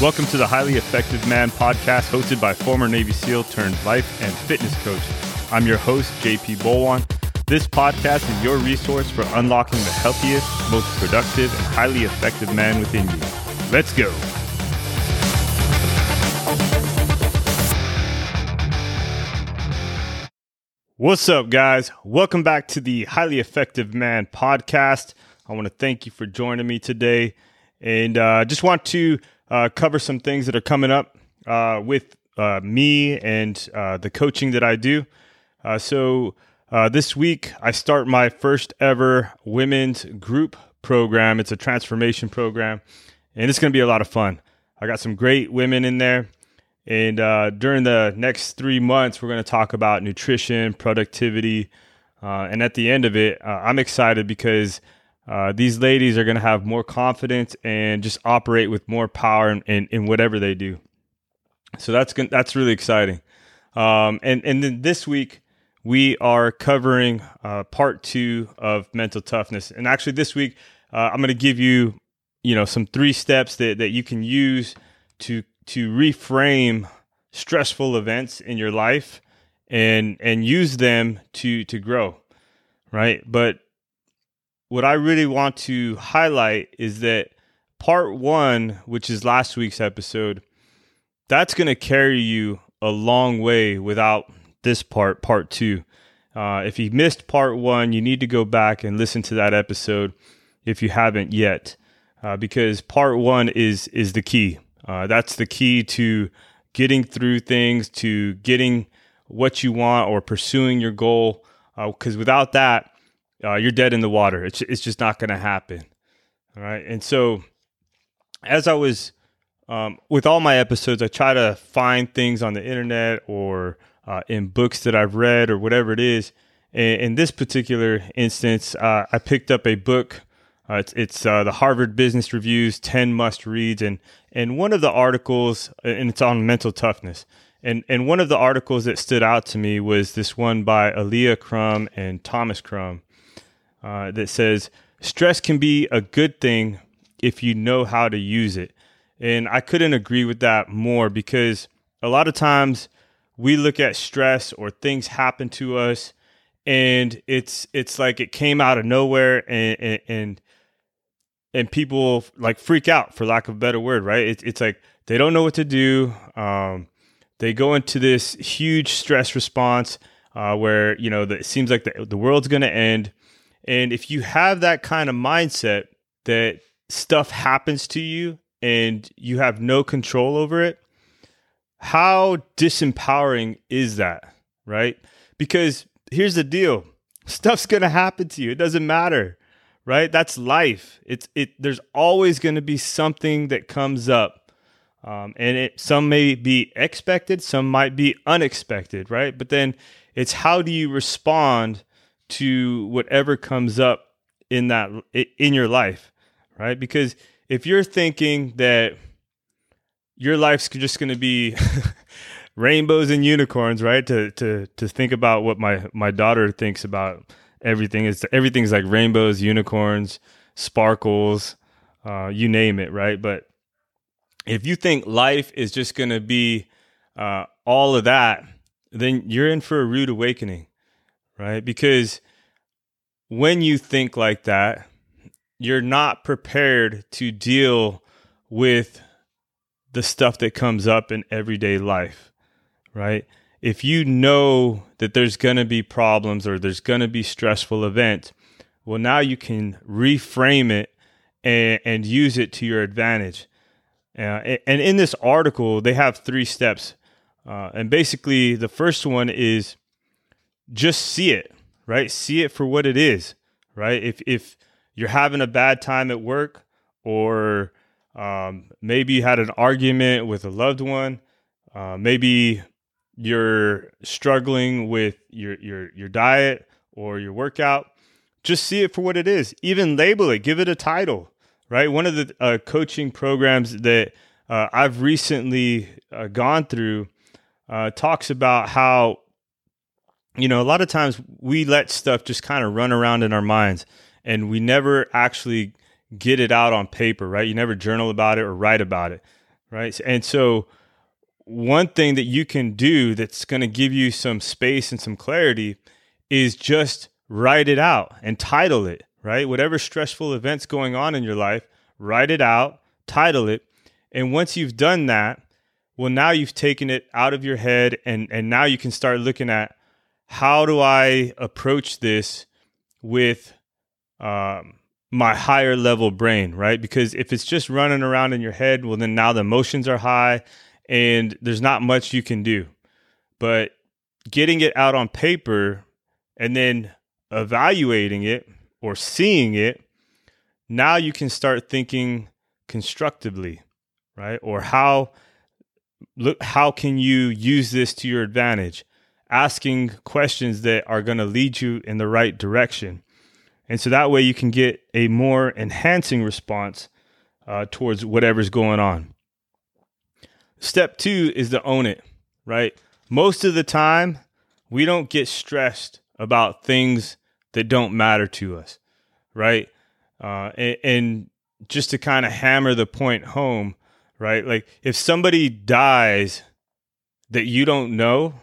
Welcome to the Highly Effective Man podcast, hosted by former Navy SEAL turned life and fitness coach. I'm your host, JP Bolwan. This podcast is your resource for unlocking the healthiest, most productive, and highly effective man within you. Let's go. What's up, guys? Welcome back to the Highly Effective Man podcast. I want to thank you for joining me today. And I uh, just want to uh, cover some things that are coming up uh, with uh, me and uh, the coaching that I do. Uh, so uh, this week, I start my first ever women's group program. It's a transformation program, and it's going to be a lot of fun. I got some great women in there. And during the next three months, we're going to talk about nutrition, productivity. and at the end of it, I'm excited because uh, these ladies are going to have more confidence and just operate with more power in, in, in whatever they do. So that's good, that's really exciting. Um, and and then this week we are covering uh, part two of mental toughness. And actually, this week uh, I'm going to give you you know some three steps that that you can use to to reframe stressful events in your life and and use them to to grow right but what I really want to highlight is that part one, which is last week's episode, that's going to carry you a long way without this part, part two. Uh, if you missed part one, you need to go back and listen to that episode if you haven't yet, uh, because part one is is the key. Uh, that's the key to getting through things, to getting what you want or pursuing your goal. Because uh, without that, uh, you're dead in the water. It's it's just not going to happen. All right. And so, as I was um, with all my episodes, I try to find things on the internet or uh, in books that I've read or whatever it is. And in this particular instance, uh, I picked up a book. Uh, it's it's uh, the Harvard Business Review's ten must reads, and and one of the articles, and it's on mental toughness. And and one of the articles that stood out to me was this one by Alia Crum and Thomas Crum uh, that says stress can be a good thing if you know how to use it. And I couldn't agree with that more because a lot of times we look at stress or things happen to us and it's it's like it came out of nowhere and and and people like freak out for lack of a better word right it's, it's like they don't know what to do um, they go into this huge stress response uh, where you know the, it seems like the, the world's going to end and if you have that kind of mindset that stuff happens to you and you have no control over it, how disempowering is that, right? Because here's the deal stuff's going to happen to you. It doesn't matter, right? That's life. It's it there's always going to be something that comes up. Um, and it some may be expected, some might be unexpected, right? But then it's how do you respond to whatever comes up in that in your life, right? Because if you're thinking that your life's just going to be rainbows and unicorns, right? To to to think about what my my daughter thinks about everything is everything's like rainbows, unicorns, sparkles, uh, you name it, right? But if you think life is just going to be uh, all of that, then you're in for a rude awakening right? Because when you think like that, you're not prepared to deal with the stuff that comes up in everyday life, right? If you know that there's going to be problems or there's going to be stressful events, well, now you can reframe it and, and use it to your advantage. Uh, and in this article, they have three steps. Uh, and basically, the first one is just see it, right? See it for what it is, right? If if you're having a bad time at work, or um, maybe you had an argument with a loved one, uh, maybe you're struggling with your your your diet or your workout. Just see it for what it is. Even label it. Give it a title. Right. One of the uh, coaching programs that uh, I've recently uh, gone through uh, talks about how you know, a lot of times we let stuff just kind of run around in our minds and we never actually get it out on paper, right? You never journal about it or write about it. right? And so, one thing that you can do that's going to give you some space and some clarity is just write it out and title it, right? Whatever stressful events going on in your life, write it out, title it. And once you've done that, well, now you've taken it out of your head and, and now you can start looking at how do I approach this with um, my higher level brain, right? Because if it's just running around in your head, well, then now the emotions are high and there's not much you can do. But getting it out on paper and then evaluating it or seeing it, now you can start thinking constructively, right? Or how look how can you use this to your advantage? Asking questions that are going to lead you in the right direction. And so that way you can get a more enhancing response uh, towards whatever's going on. Step two is to own it, right? Most of the time, we don't get stressed about things that don't matter to us, right? Uh, and, and just to kind of hammer the point home, right? Like if somebody dies that you don't know,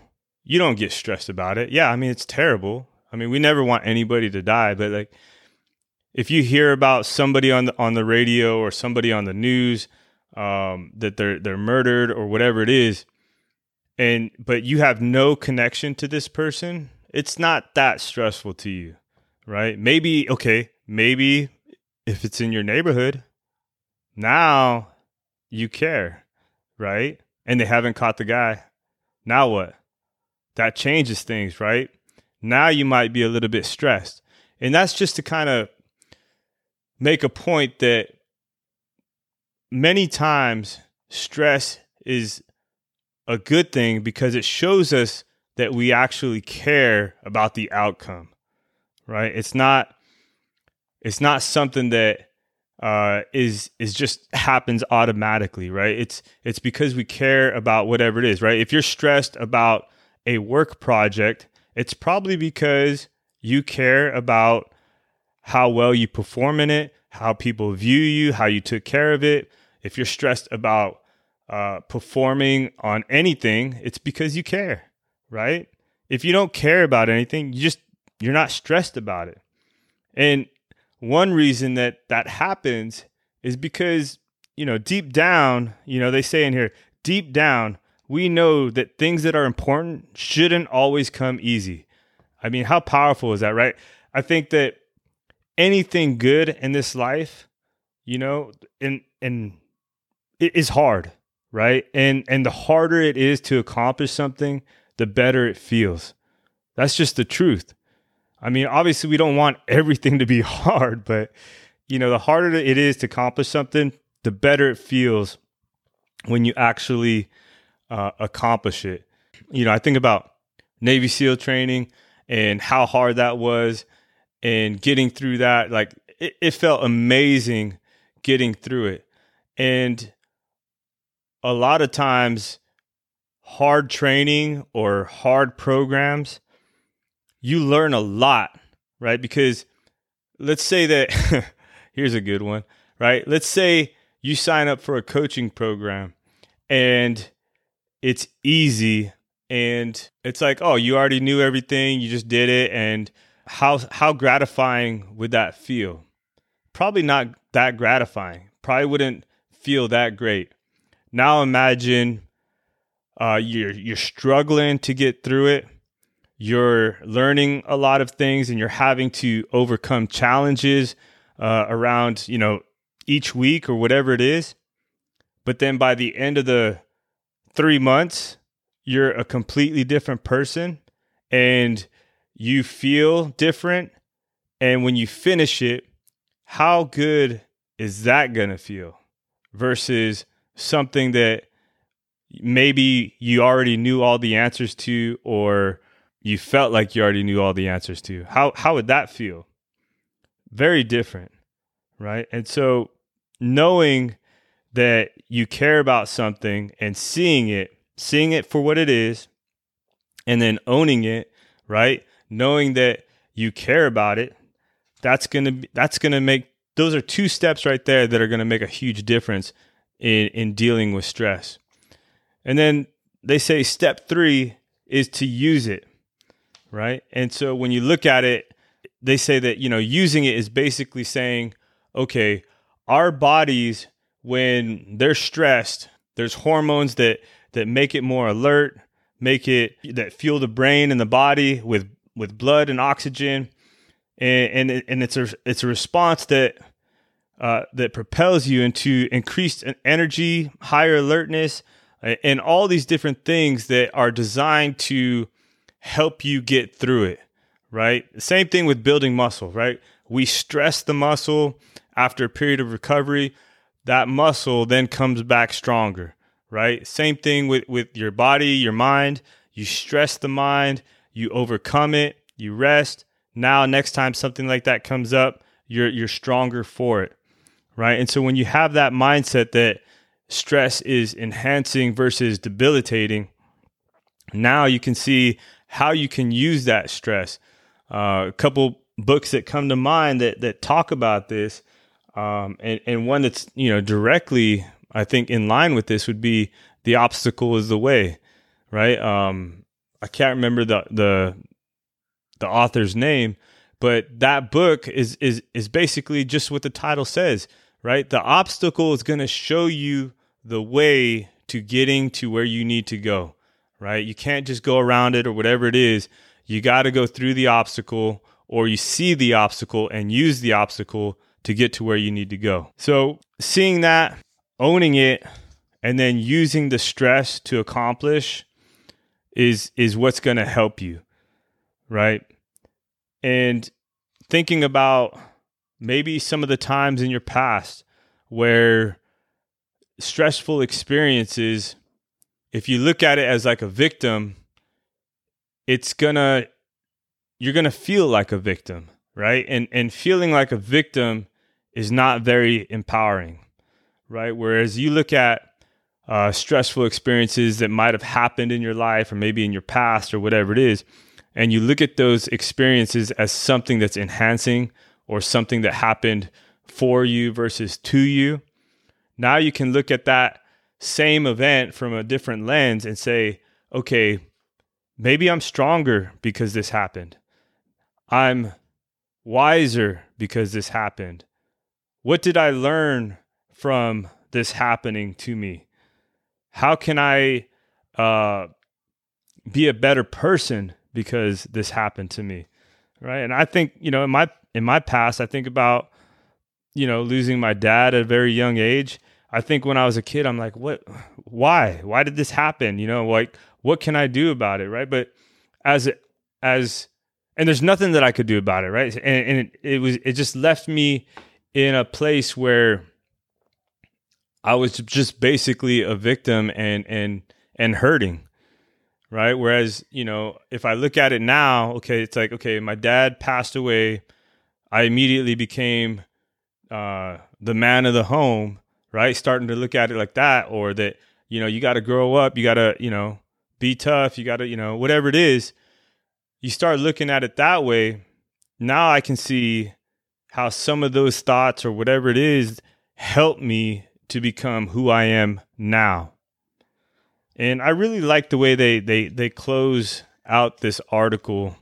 you don't get stressed about it. Yeah, I mean it's terrible. I mean we never want anybody to die, but like if you hear about somebody on the on the radio or somebody on the news um, that they're they're murdered or whatever it is, and but you have no connection to this person, it's not that stressful to you, right? Maybe okay, maybe if it's in your neighborhood, now you care, right? And they haven't caught the guy. Now what? That changes things, right? Now you might be a little bit stressed. And that's just to kind of make a point that many times stress is a good thing because it shows us that we actually care about the outcome right it's not it's not something that uh, is is just happens automatically, right? It's it's because we care about whatever it is, right? If you're stressed about a work project, it's probably because you care about how well you perform in it, how people view you, how you took care of it. If you're stressed about uh, performing on anything, it's because you care, right? If you don't care about anything, you just you're not stressed about it. And one reason that that happens is because you know deep down you know they say in here deep down we know that things that are important shouldn't always come easy. I mean how powerful is that right? I think that anything good in this life you know and and it is hard right? And and the harder it is to accomplish something the better it feels. That's just the truth. I mean, obviously, we don't want everything to be hard, but you know, the harder it is to accomplish something, the better it feels when you actually uh, accomplish it. You know, I think about Navy SEAL training and how hard that was, and getting through that. Like, it, it felt amazing getting through it, and a lot of times, hard training or hard programs you learn a lot, right? Because let's say that here's a good one, right? Let's say you sign up for a coaching program and it's easy and it's like, oh, you already knew everything, you just did it and how how gratifying would that feel? Probably not that gratifying. Probably wouldn't feel that great. Now imagine uh, you're you're struggling to get through it you're learning a lot of things and you're having to overcome challenges uh, around you know each week or whatever it is but then by the end of the three months you're a completely different person and you feel different and when you finish it how good is that going to feel versus something that maybe you already knew all the answers to or you felt like you already knew all the answers to. How how would that feel? Very different, right? And so knowing that you care about something and seeing it, seeing it for what it is, and then owning it, right? Knowing that you care about it, that's to be, that's to make those are two steps right there that are to make a huge difference in, in dealing with stress. And then they say step three is to use it, right? And so when you look at it, they say that, you know, using it is basically saying, okay, our bodies, when they're stressed, there's hormones that that make it more alert, make it that fuel the brain and the body with with blood and oxygen, and and, and it's a it's a response that uh, that propels you into increased energy, higher alertness, and all these different things that are designed to help you get through it. Right. Same thing with building muscle. Right. We stress the muscle after a period of recovery. That muscle then comes back stronger. Right. Same thing with with your body, your mind. You stress the mind, you overcome it, you rest. Now, next time something like that comes up, you're you're stronger for it right? And so when you have that mindset that stress is enhancing versus debilitating, now you can see how you can use that stress. Uh, a couple books that come to mind that that talk about this, um, and and one that's you know directly I think in line with this would be the obstacle is the way, right? Um, I can't remember the the the author's name, but that book is is is basically just what the title says right? The obstacle is going to show you the way to getting to where you need to go, right? You can't just go around it or whatever it is. You got to go through the obstacle or you see the obstacle and use the obstacle to get to where you need to go. So, seeing that, owning it, and then using the stress to accomplish is is what's going to help you, right? And thinking about maybe some of the times in your past where stressful experiences, if you look at it as like a victim, it's gonna, you're gonna feel like a victim, right? And, and feeling like a victim is not very empowering, right? Whereas you look at uh, stressful experiences that might have happened in your life or maybe in your past or whatever it is, and you look at those experiences as something that's enhancing or something that happened for you versus to you. Now you can look at that same event from a different lens and say, okay, maybe I'm stronger because this happened. I'm wiser because this happened. What did I learn from this happening to me? How can I uh, be a better person because this happened to me? Right. And I think, you know, in my in my past, I think about, you know, losing my dad at a very young age. I think when I was a kid, I'm like, what, why, why did this happen? You know, like, what can I do about it? Right. But as, as, and there's nothing that I could do about it. Right. And, and it, it was, it just left me in a place where I was just basically a victim and, and, and hurting right? Whereas, you know, if I look at it now, okay, it's like, okay, my dad passed away I immediately became uh, the man of the home, right? Starting to look at it like that, or that you know you got to grow up, you got to you know be tough, you got to you know whatever it is. You start looking at it that way. Now I can see how some of those thoughts or whatever it is help me to become who I am now. And I really like the way they they they close out this article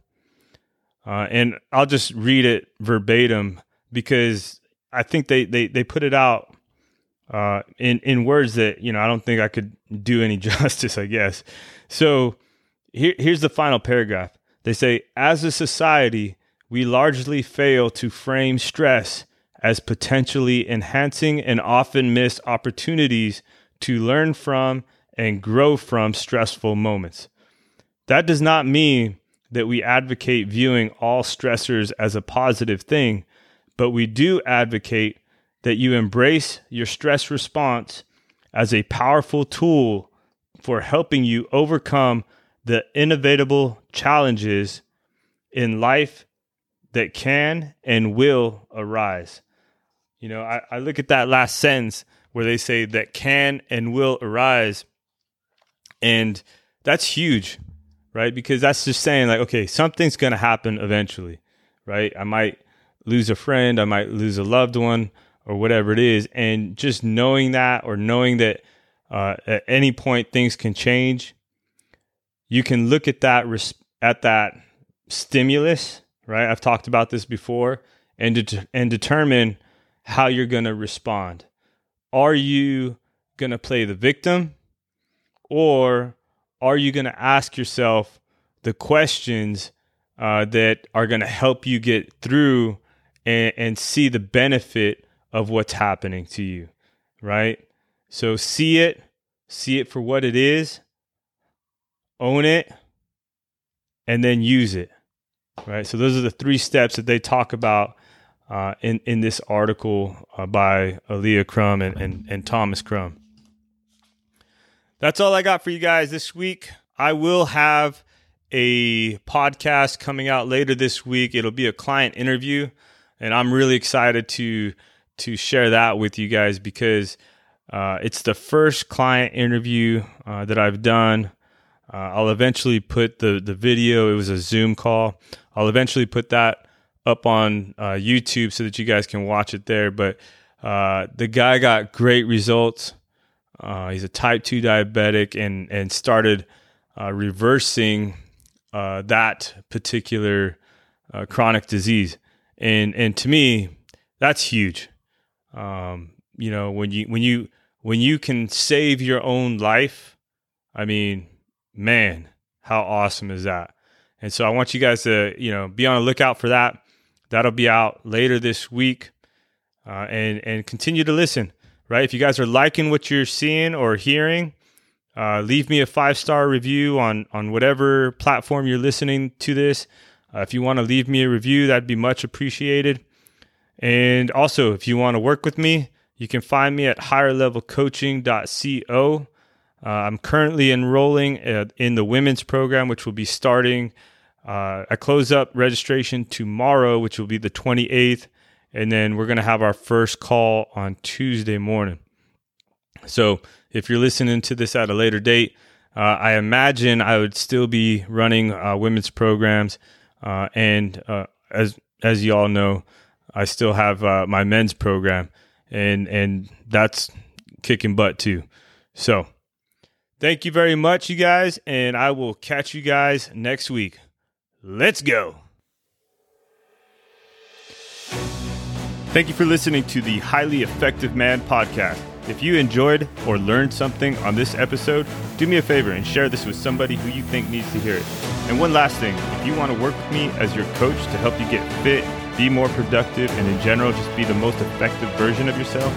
uh, and I'll just read it verbatim because I think they, they, they put it out uh, in, in words that, you know, I don't think I could do any justice, I guess. So here, here's the final paragraph. They say, as a society, we largely fail to frame stress as potentially enhancing and often miss opportunities to learn from and grow from stressful moments. That does not mean that we advocate viewing all stressors as a positive thing, but we do advocate that you embrace your stress response as a powerful tool for helping you overcome the inevitable challenges in life that can and will arise. You know, I, I, look at that last sentence where they say that can and will arise, and that's huge right? Because that's just saying like, okay, something's going to happen eventually, right? I might lose a friend, I might lose a loved one, or whatever it is. And just knowing that or knowing that uh, at any point things can change, you can look at that res- at that stimulus, right? I've talked about this before, and det- and determine how you're going to respond. Are you going to play the victim, or are you going to ask yourself the questions uh, that are going to help you get through and, and see the benefit of what's happening to you, right? So see it, see it for what it is, own it, and then use it, right? So those are the three steps that they talk about uh, in in this article uh, by Alia Crum and, and and Thomas Crum. That's all I got for you guys this week. I will have a podcast coming out later this week. It'll be a client interview, and I'm really excited to to share that with you guys because uh, it's the first client interview uh, that I've done. Uh, I'll eventually put the the video. It was a Zoom call. I'll eventually put that up on uh, YouTube so that you guys can watch it there. But uh, the guy got great results. Uh, he's a type two diabetic and and started reversing that particular chronic disease. And and to me, that's huge. Um, you know, when you when you when you can save your own life, I mean, man, how awesome is that? And so I want you guys to, you know, be on the lookout for that. That'll be out later this week, uh, and and continue to listen. Right, if you guys are liking what you're seeing or hearing, uh, leave me a five star review on on whatever platform you're listening to this. Uh, if you want to leave me a review, that'd be much appreciated. And also, if you want to work with me, you can find me at higherlevelcoaching.co. Uh, I'm currently enrolling in the women's program, which will be starting. Uh, I close up registration tomorrow, which will be the 28th. And then we're going to have our first call on Tuesday morning. So if you're listening to this at a later date, uh, I imagine I would still be running uh, women's programs. Uh, and uh, as, as you all know, I still have uh, my men's program, and and that's kicking butt too. So, thank you very much, you guys, and I will catch you guys next week. Let's go. Thank you for listening to the Highly Effective Man podcast. If you enjoyed or learned something on this episode, do me a favor and share this with somebody who you think needs to hear it. And one last thing if you want to work with me as your coach to help you get fit, be more productive, and in general, just be the most effective version of yourself,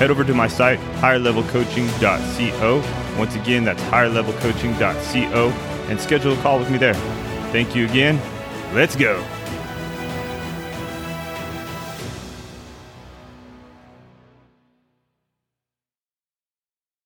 head over to my site, higherlevelcoaching.co. Once again, that's higherlevelcoaching.co and schedule a call with me there. Thank you again. Let's go.